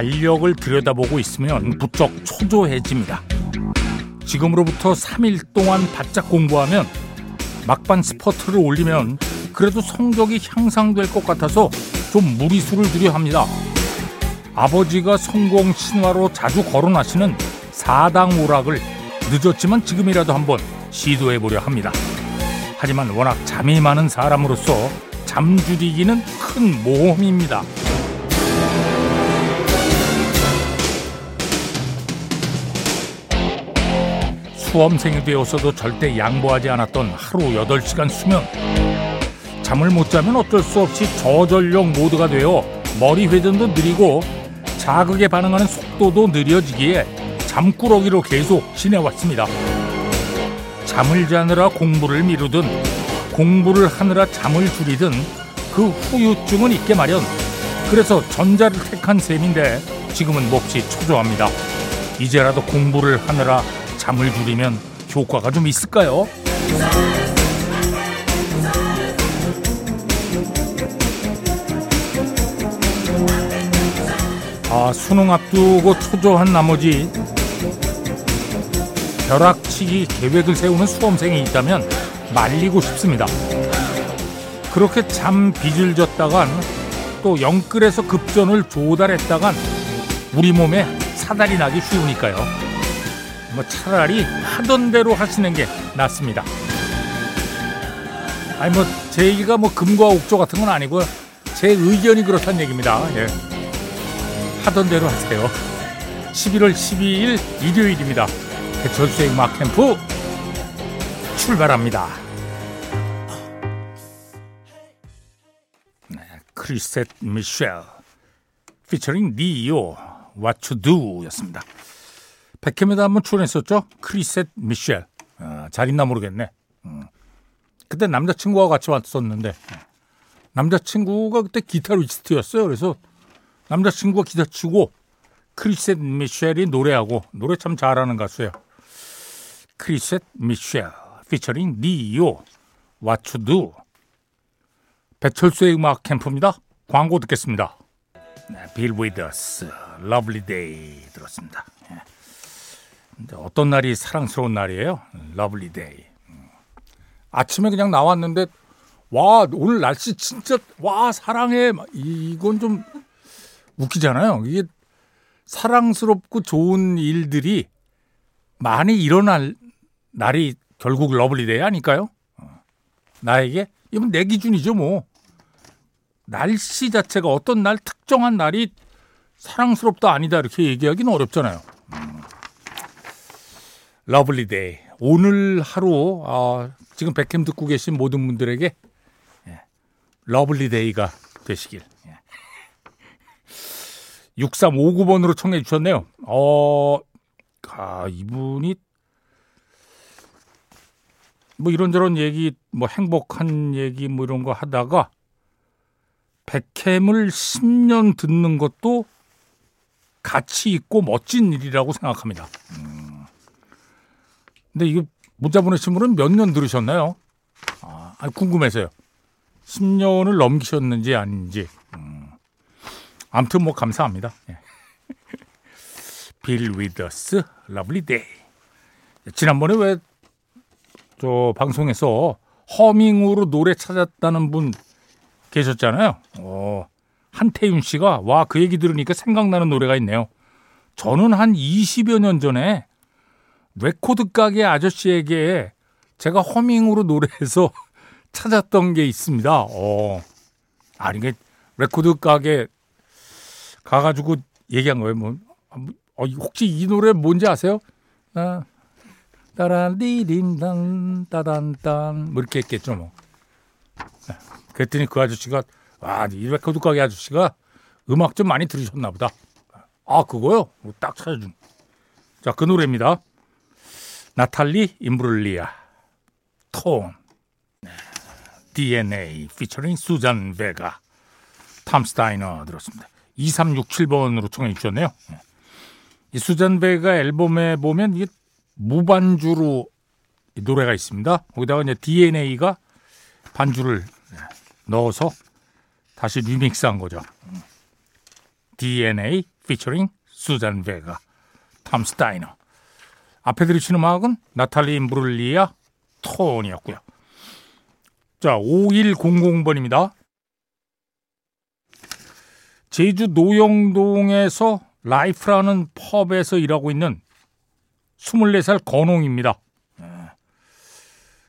달력을 들여다보고 있으면 부쩍 초조해집니다. 지금으로부터 3일 동안 바짝 공부하면 막판 스퍼트를 올리면 그래도 성적이 향상될 것 같아서 좀 무리수를 두려 합니다. 아버지가 성공 신화로 자주 거론하시는 사당 오락을 늦었지만 지금이라도 한번 시도해 보려 합니다. 하지만 워낙 잠이 많은 사람으로서 잠 줄이기는 큰 모험입니다. 수험생이 되어서도 절대 양보하지 않았던 하루 8시간 수면. 잠을 못 자면 어쩔 수 없이 저전력 모드가 되어 머리 회전도 느리고 자극에 반응하는 속도도 느려지기에 잠꾸러기로 계속 지내왔습니다. 잠을 자느라 공부를 미루든 공부를 하느라 잠을 줄이든 그 후유증은 있게 마련. 그래서 전자를 택한 셈인데 지금은 몹시 초조합니다. 이제라도 공부를 하느라 잠을 줄이면 효과가 좀 있을까요? 아, 수능 앞두고 초조한 나머지 벼락치기 계획을 세우는 수험생이 있다면 말리고 싶습니다. 그렇게 잠 빚을 졌다간 또 영끌에서 급전을 조달했다간 우리 몸에 사달이 나기 쉬우니까요. 뭐 차라리 하던 대로 하시는 게 낫습니다. 아니 뭐 제 얘기가 뭐 금과 옥조 같은 건 아니고 제 의견이 그렇다는 얘기입니다. 예. 하던 대로 하세요. 11월 12일 일요일입니다. 배철수의 음악 캠프 출발합니다. 네, 크리셋 미셸 피처링 니오 What to Do 였습니다. 백캠에도 한번 출연했었죠. 크리셋 미셸 어, 잘 있나 모르겠네. 음. 그때 남자친구와 같이 왔었는데 남자친구가 그때 기타리스트였어요. 그래서 남자친구가 기타 치고 크리셋 미셸이 노래하고 노래 참 잘하는 가수예요. 크리셋 미셸 피처링 니요 Do 배철수의 음악 캠프입니다. 광고 듣겠습니다. 네, 빌 위더스 Lovely Day 들었습니다. 어떤 날이 사랑스러운 날이에요? Lovely Day. 아침에 그냥 나왔는데 와 오늘 날씨 진짜 와 사랑해 이건 좀 웃기잖아요. 이게 사랑스럽고 좋은 일들이 많이 일어날 날이 결국 Lovely Day 아닐까요? 나에게 이건 내 기준이죠 뭐. 날씨 자체가 어떤 날 특정한 날이 사랑스럽다 아니다 이렇게 얘기하기는 어렵잖아요. 음. Lovely Day 오늘 하루 어, 지금 백캠 듣고 계신 모든 분들에게 예, Lovely Day가 되시길. 예. 6359번으로 청해 주셨네요. 어, 아, 이분이 뭐 이런저런 얘기, 뭐 행복한 얘기 뭐 이런 거 하다가 백캠을 10년 듣는 것도 가치 있고 멋진 일이라고 생각합니다. 음. 근데 이거 문자 보내신 분은 몇 년 들으셨나요? 아, 궁금해서요. 10년을 넘기셨는지 아닌지. 음. 아무튼 뭐 감사합니다. 예. 빌 위더스 Lovely Day. 지난번에 왜 저 방송에서 허밍으로 노래 찾았다는 분 계셨잖아요. 어, 한태윤 씨가 와 그 얘기 들으니까 생각나는 노래가 있네요. 저는 한 20여 년 전에 레코드 가게 아저씨에게 제가 허밍으로 노래해서 찾았던 게 있습니다. 어. 아니, 이게 레코드 가게 가가지고 얘기한 거예요. 뭐, 어, 혹시 이 노래 뭔지 아세요? 아, 따란 디딘단 따단딴 뭐 이렇게 했겠죠 뭐. 그랬더니 그 아저씨가 와, 이 레코드 가게 아저씨가 음악 좀 많이 들으셨나 보다. 아, 그거요? 뭐 딱 찾아준. 자, 그 노래입니다. 나탈리 임브룰리아 Torn DNA 피처링 수잔 베가 Tom's Diner 들었습니다. 2367번으로 청해 주셨네요. 이 수잔 베가 앨범에 보면 이게 무반주로 노래가 있습니다. 거기다가 이제 DNA가 반주를 넣어서 다시 리믹스한 거죠. DNA 피처링 수잔 베가, Tom's Diner. 앞에 들으신 음악은 나탈리 임브룰리아 Torn이었고요. 자, 5100번입니다. 제주 노형동에서 라이프라는 pub에서 일하고 있는 24살 건홍입니다. 예.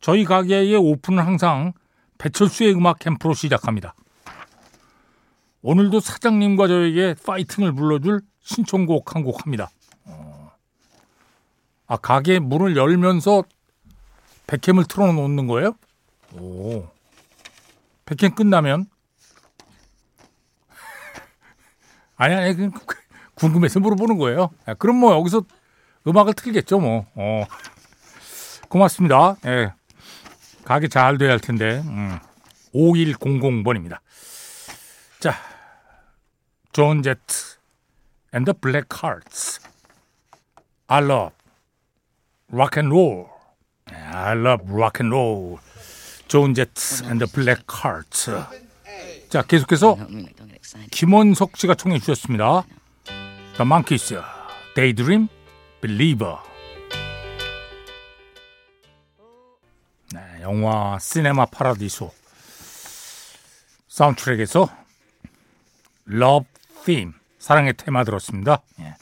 저희 가게의 오픈은 항상 배철수의 음악 캠프로 시작합니다. 오늘도 사장님과 저에게 파이팅을 불러줄 신청곡 한 곡 합니다. 어. 아, 가게 문을 열면서 백캠을 틀어놓는 거예요? 오. 백캠 끝나면? 아니, 아니, 그, 궁금해서 물어보는 거예요. 아, 그럼 뭐 여기서 음악을 틀겠죠, 뭐. 어. 고맙습니다. 예. 가게 잘 돼야 할 텐데. 음. 5100번입니다. 자, 조안 제트 and the Blackhearts. I love rock and roll. I love rock and roll. 조안 제트 and the Blackhearts. 자, 계속해서 김원석 씨가 청해 주셨습니다. The Monkeys, Daydream, Believer. 네, 영화 시네마 파라디소 사운드트랙에서 Love Theme, 사랑의 테마 들었습니다. 예.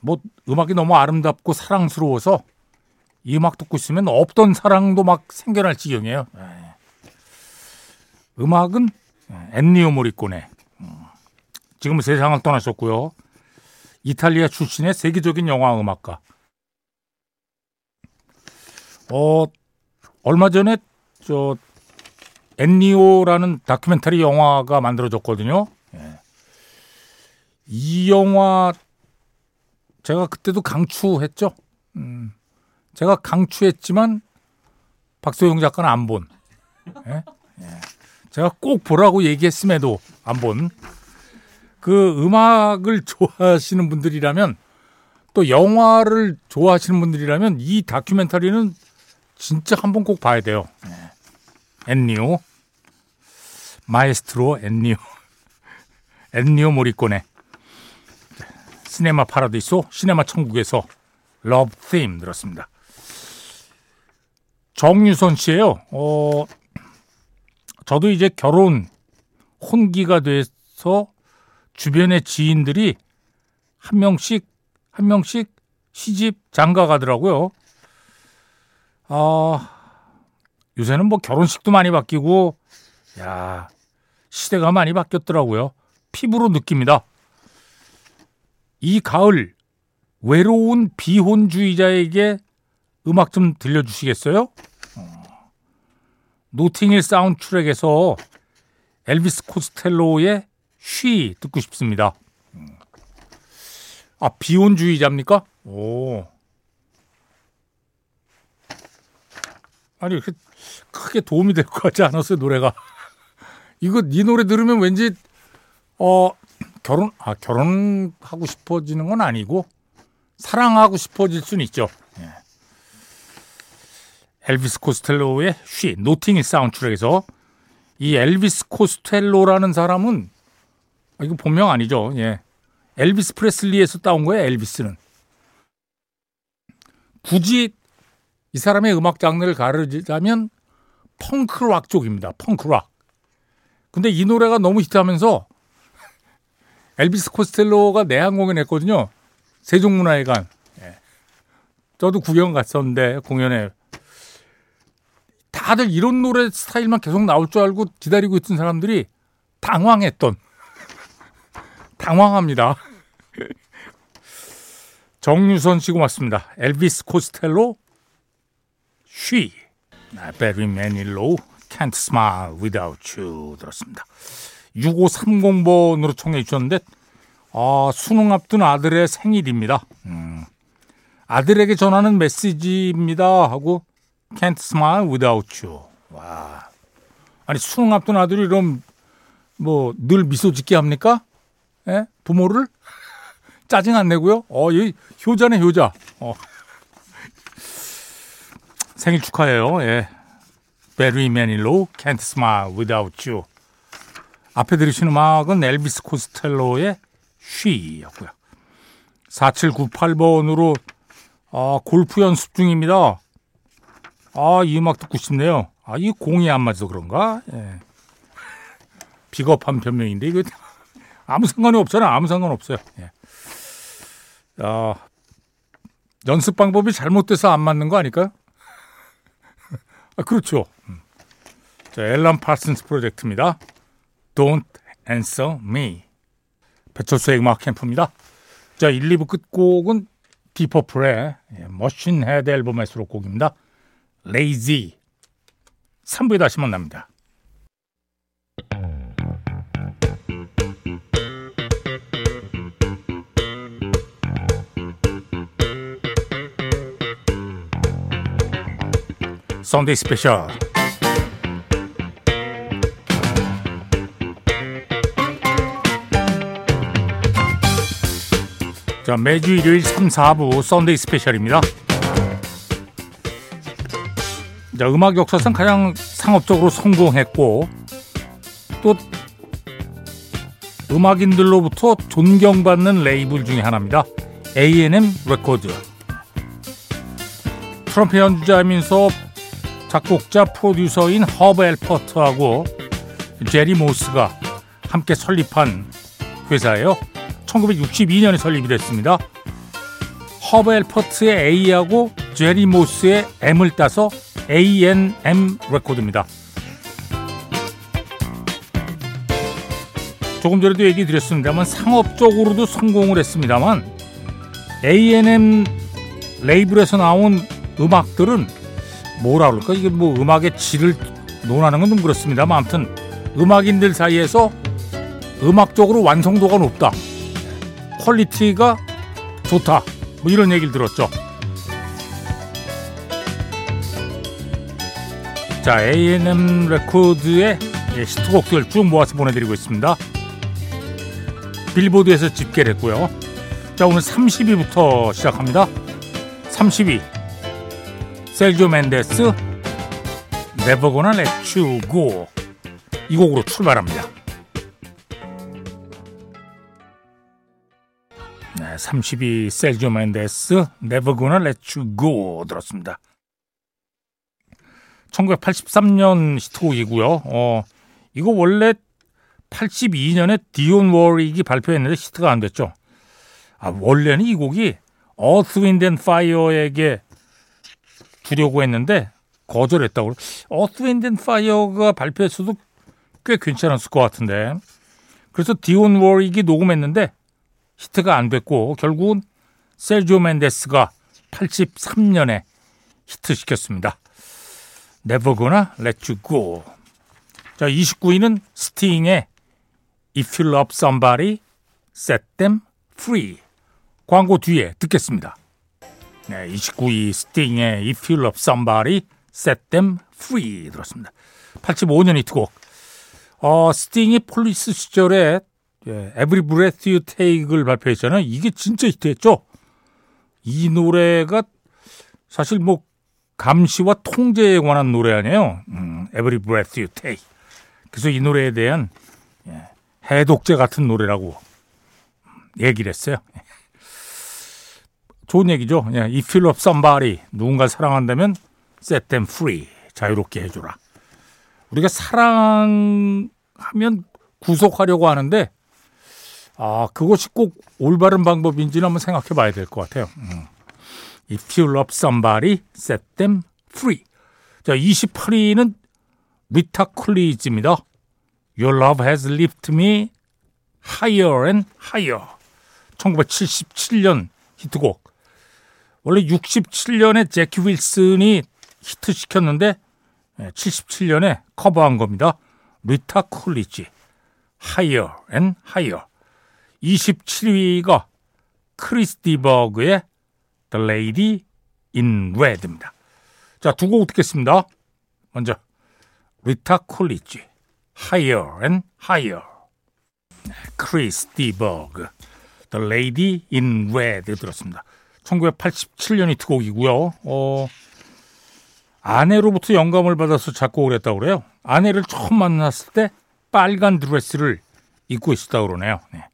뭐 음악이 너무 아름답고 사랑스러워서 이 음악 듣고 있으면 없던 사랑도 막 생겨날 지경이에요. 예. 음악은 엔니오 모리꼬네. 음, 지금은 세상을 떠나셨고요. 이탈리아 출신의 세계적인 영화 음악가. 어, 얼마 전에 저 엔니오라는 다큐멘터리 영화가 만들어졌거든요. 예. 이 영화 제가 그때도 강추했죠. 음, 제가 강추했지만 박소영 작가는 안 본. 예? 예. 제가 꼭 보라고 얘기했음에도 안 본. 그 음악을 좋아하시는 분들이라면 또 영화를 좋아하시는 분들이라면 이 다큐멘터리는 진짜 한 번 꼭 봐야 돼요. 엔니오 마에스트로 엔니오 엔니오 모리꼬네 시네마 파라디소 시네마 천국에서 Love Theme 들었습니다. 정유선 씨예요. 어, 저도 이제 결혼 혼기가 돼서 주변의 지인들이 한 명씩 한 명씩 시집 장가 가더라고요. 아 요새는 뭐 결혼식도 많이 바뀌고 야 시대가 많이 바뀌었더라고요. 피부로 느낍니다. 이 가을 외로운 비혼주의자에게 음악 좀 들려주시겠어요? 노팅힐 사운드 트랙에서 엘비스 코스텔로의 She 듣고 싶습니다. 아 비혼주의자입니까? 오. 아니 그 크게 도움이 될 것 같지 않았어요 노래가. 이거 네 노래 들으면 왠지 어 결혼 아 결혼하고 싶어지는 건 아니고 사랑하고 싶어질 수는 있죠. 예. 엘비스 코스텔로의 She 노팅힐 사운드 트랙에서 이 엘비스 코스텔로라는 사람은 아, 이거 본명 아니죠. 예. 엘비스 프레슬리에서 따온 거예요. 엘비스는. 굳이 이 사람의 음악 장르를 가르자면 펑크락 쪽입니다. 펑크락. 근데 이 노래가 너무 히트하면서 엘비스 코스텔로가 내한 공연했거든요. 세종문화회관. 예. 저도 구경 갔었는데 공연에 다들 이런 노래 스타일만 계속 나올 줄 알고 기다리고 있던 사람들이 당황했던 당황합니다. 정유선 씨 고맙습니다. 엘비스 코스텔로 쉬 베리 매닐로 Can't Smile Without You 들었습니다. 6530번으로 청해 주셨는데 아, 수능 앞둔 아들의 생일입니다. 음, 아들에게 전하는 메시지입니다 하고 Can't Smile Without You. 와, 아니 수능 앞둔 아들이 이런 뭐 늘 미소 짓게 합니까? 예? 부모를 짜증 안 내고요. 어, 이 효자네 효자. 어. 생일 축하해요. 예. 베리 매닐로 Can't Smile Without You. 앞에 들으신 음악은 엘비스 코스텔로의 She였고요. 4798번으로 아, 골프 연습 중입니다. 아, 이 음악 듣고 싶네요. 아, 이 공이 안 맞아서 그런가? 예. 비겁한 변명인데 이거 아무 상관이 없잖아. 아무 상관 없어요. 예. 아, 연습 방법이 잘못돼서 안 맞는 거 아닐까요? 아, 그렇죠. 음. 자, 앨런 파슨스 프로젝트입니다. Don't Answer Me. 배철수의 음악 캠프입니다. 자, 1, 2부 끝곡은 딥 퍼플의 Machine Head 앨범의 수록곡입니다. Lazy. 3부에 다시 만납니다. 썬데이 스페셜 자 매주 일요일 3, 4부 썬데이 스페셜입니다. 자 음악 역사상 가장 상업적으로 성공했고 또 음악인들로부터 존경받는 레이블 중에 하나입니다. A&M 레코드 트럼펫 연주자이면서 작곡자 프로듀서인 허브 앨퍼트하고 제리 모스가 함께 설립한 회사예요. 1962년에 설립이 됐습니다. 허브 앨퍼트의 A하고 제리 모스의 M을 따서 A&M 레코드입니다. 조금 전에도 얘기 드렸습니다만 상업적으로도 성공을 했습니다만 A&M 레이블에서 나온 음악들은 뭐라 그럴까 이게 뭐 음악의 질을 논하는 건 좀 그렇습니다만 아무튼 음악인들 사이에서 음악적으로 완성도가 높다 quality가 좋다. 뭐 이런 얘기를 들었죠. 자 A&M 레코드의 히트곡들 쭉 모아서 보내드리고 있습니다. 빌보드에서 집계를 했고요. 자 오늘 30위부터 시작합니다. 30위 셀조 Let You Go. 이 곡으로 출발합니다. 네, 32 셀조 멘데스 Never Gonna Let You Go 들었습니다. 1983년 히트곡이고요. 어, 이거 원래 82년에 디온 워릭이 발표했는데 히트가 안 됐죠. 아, 원래는 이 곡이 Earth, Wind and Fire에게 주려고 했는데 거절했다고. 어스 윈드 앤 파이어가 발표했어도 꽤 괜찮았을 것 같은데. 그래서 디온 워릭이 녹음했는데 히트가 안 됐고 결국은 셀조 멘데스가 83년에 히트시켰습니다. You Go. 자, 29위는 스팅의 If You Love Somebody, Set Them Free. 광고 뒤에 듣겠습니다. 네, 29위 스팅의 If You Love Somebody, Set Them Free 들었습니다. 85년 히트곡. 어, 스팅이 폴리스 시절에 예, Every Breath You Take를 발표했잖아요. 이게 진짜 히트했죠. 이 노래가 사실 뭐 감시와 통제에 관한 노래 아니에요. 음, Every Breath You Take. 그래서 이 노래에 대한 예, 해독제 같은 노래라고 얘기를 했어요. 좋은 얘기죠. 예, If you love somebody, 누군가 사랑한다면 set them free, 자유롭게 해줘라. 우리가 사랑하면 구속하려고 하는데 아 그것이 꼭 올바른 방법인지는 한번 생각해 봐야 될 것 같아요. 음. If you love somebody, set them free. 자, 28위는 리타 쿨리지입니다. Your love has lifted me higher and higher. 1977년 히트곡. 원래 67년에 재키 윌슨이 히트시켰는데 77년에 커버한 겁니다. 리타 쿨리지 Higher and Higher 27위가 크리스 디버그의 The Lady in Red입니다. 자, 두 곡 듣겠습니다. 먼저 리타 쿨리지 Higher and Higher 크리스 디버그 The Lady in Red 들었습니다. 1987년 히트곡이고요. 어, 아내로부터 영감을 받아서 작곡을 했다고 그래요. 아내를 처음 만났을 때 빨간 드레스를 입고 있었다고 그러네요. 네.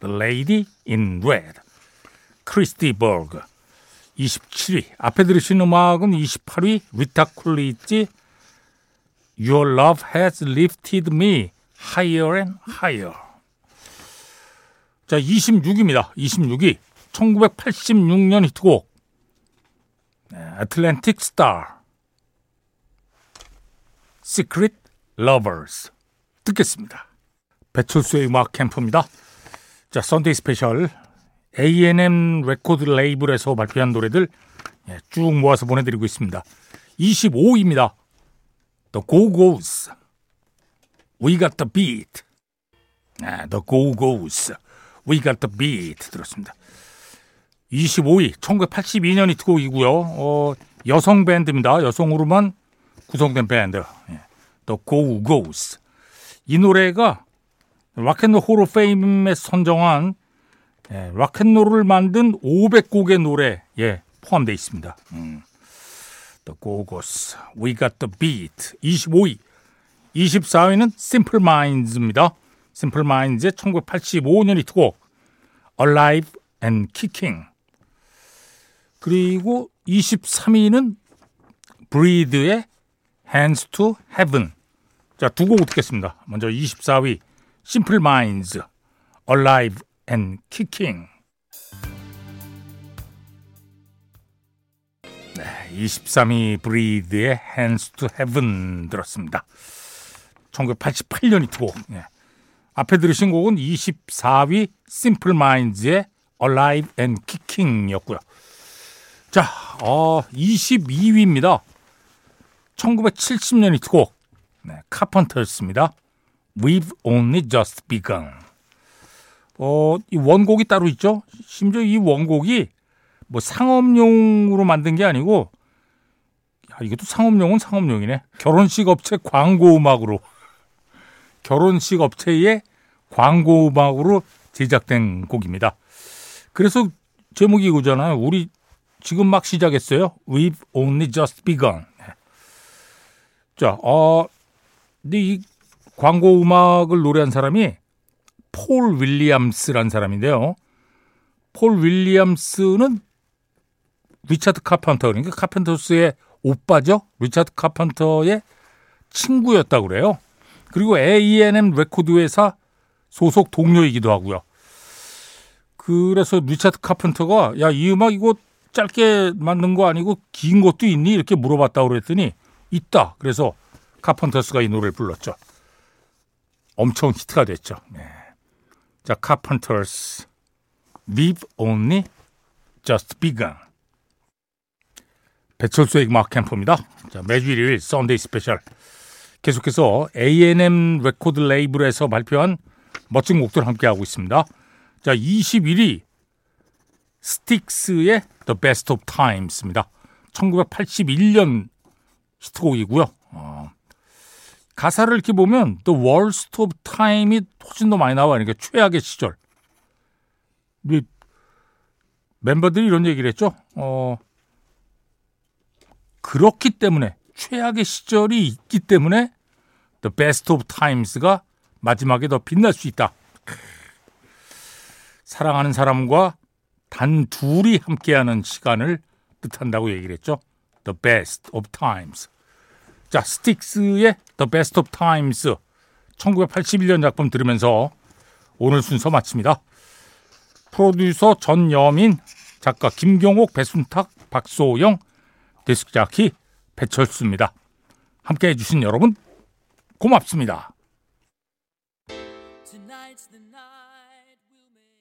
The Lady in Red. 크리스티 버그 27위. 앞에 들으신 음악은 28위. 리타 쿨리지 Your Love Has Lifted Me Higher and Higher. 자, 26위입니다. 26위. 1986년 히트곡 애틀랜틱 스타 Secret Lovers 듣겠습니다. 배철수의 음악 캠프입니다. 자, Sunday Special A&M 레코드 레이블에서 발표한 노래들 예, 쭉 모아서 보내드리고 있습니다. 25위입니다. The Go-Go's We Got The Beat 아, The Go-Go's We Got The Beat 들었습니다. 25위 1982년 히트곡이고요. 어, 여성 밴드입니다. 여성으로만 구성된 밴드 예, The Go-Go's 이 노래가 락앤롤 호로 페임에 선정한 예, 락앤롤을 만든 500곡의 노래에 포함되어 있습니다. 음. The Go-Go's, We Got The Beat 25위 24위는 Simple Minds입니다. Simple Minds의 1985년 히트곡 Alive and Kicking 그리고 23위는 브리드의 Hands to Heaven 자, 두 곡 듣겠습니다. 먼저 24위 Simple Minds Alive and Kicking 네, 23위 브리드의 Hands to Heaven 들었습니다. 1988년 히트곡. 예. 앞에 들으신 곡은 24위 Simple Minds의 Alive and Kicking이었고요. 자, 어, 22위입니다. 1970년 히트곡. 네, 카펀터스입니다. We've only just begun. 어, 이 원곡이 따로 있죠. 심지어 이 원곡이 뭐 상업용으로 만든 게 아니고 야, 이것도 상업용은 상업용이네. 결혼식 업체 광고 음악으로 결혼식 업체의 광고 음악으로 제작된 곡입니다. 그래서 제목이 이거잖아요. 우리 지금 막 시작했어요. We've only just begun. 자, 어, 근데 이 광고 음악을 노래한 사람이 폴 윌리엄스란 사람인데요. 폴 윌리엄스는 리차드 카펜터 그러니까 카펜터스의 오빠죠. 리차드 카펜터의 친구였다고 그래요. 그리고 A&M 레코드 회사 소속 동료이기도 하고요. 그래서 리차드 카펜터가 야 이 음악 이거 짧게 만든 거 아니고 긴 것도 있니 이렇게 물어봤다고 그랬더니 있다. 그래서 카펜터스가 이 노래를 불렀죠. 엄청 히트가 됐죠. 네. 자, 카펜터스 We've Only Just Begun 배철수의 음악 캠프입니다. 자, 매주 일요일 Sunday Special 계속해서 A&M 레코드 레이블에서 발표한 멋진 곡들 함께하고 있습니다. 자, 21위 스틱스의 The Best of Times입니다. 1981년 히트곡이고요. 어, 가사를 이렇게 보면 The Worst of Time이 훨씬 더 많이 나와. 그러니까 최악의 시절. 멤버들이 이런 얘기를 했죠. 어, 그렇기 때문에 최악의 시절이 있기 때문에 The Best of Times가 마지막에 더 빛날 수 있다. 사랑하는 사람과 단 둘이 함께하는 시간을 뜻한다고 얘기를 했죠. The Best of Times. 자, 스틱스의 The Best of Times 1981년 작품 들으면서 오늘 순서 마칩니다. 프로듀서 전여민, 작가 김경옥, 배순탁, 박소영, 데스크자키 배철수입니다. 함께 해 주신 여러분 고맙습니다.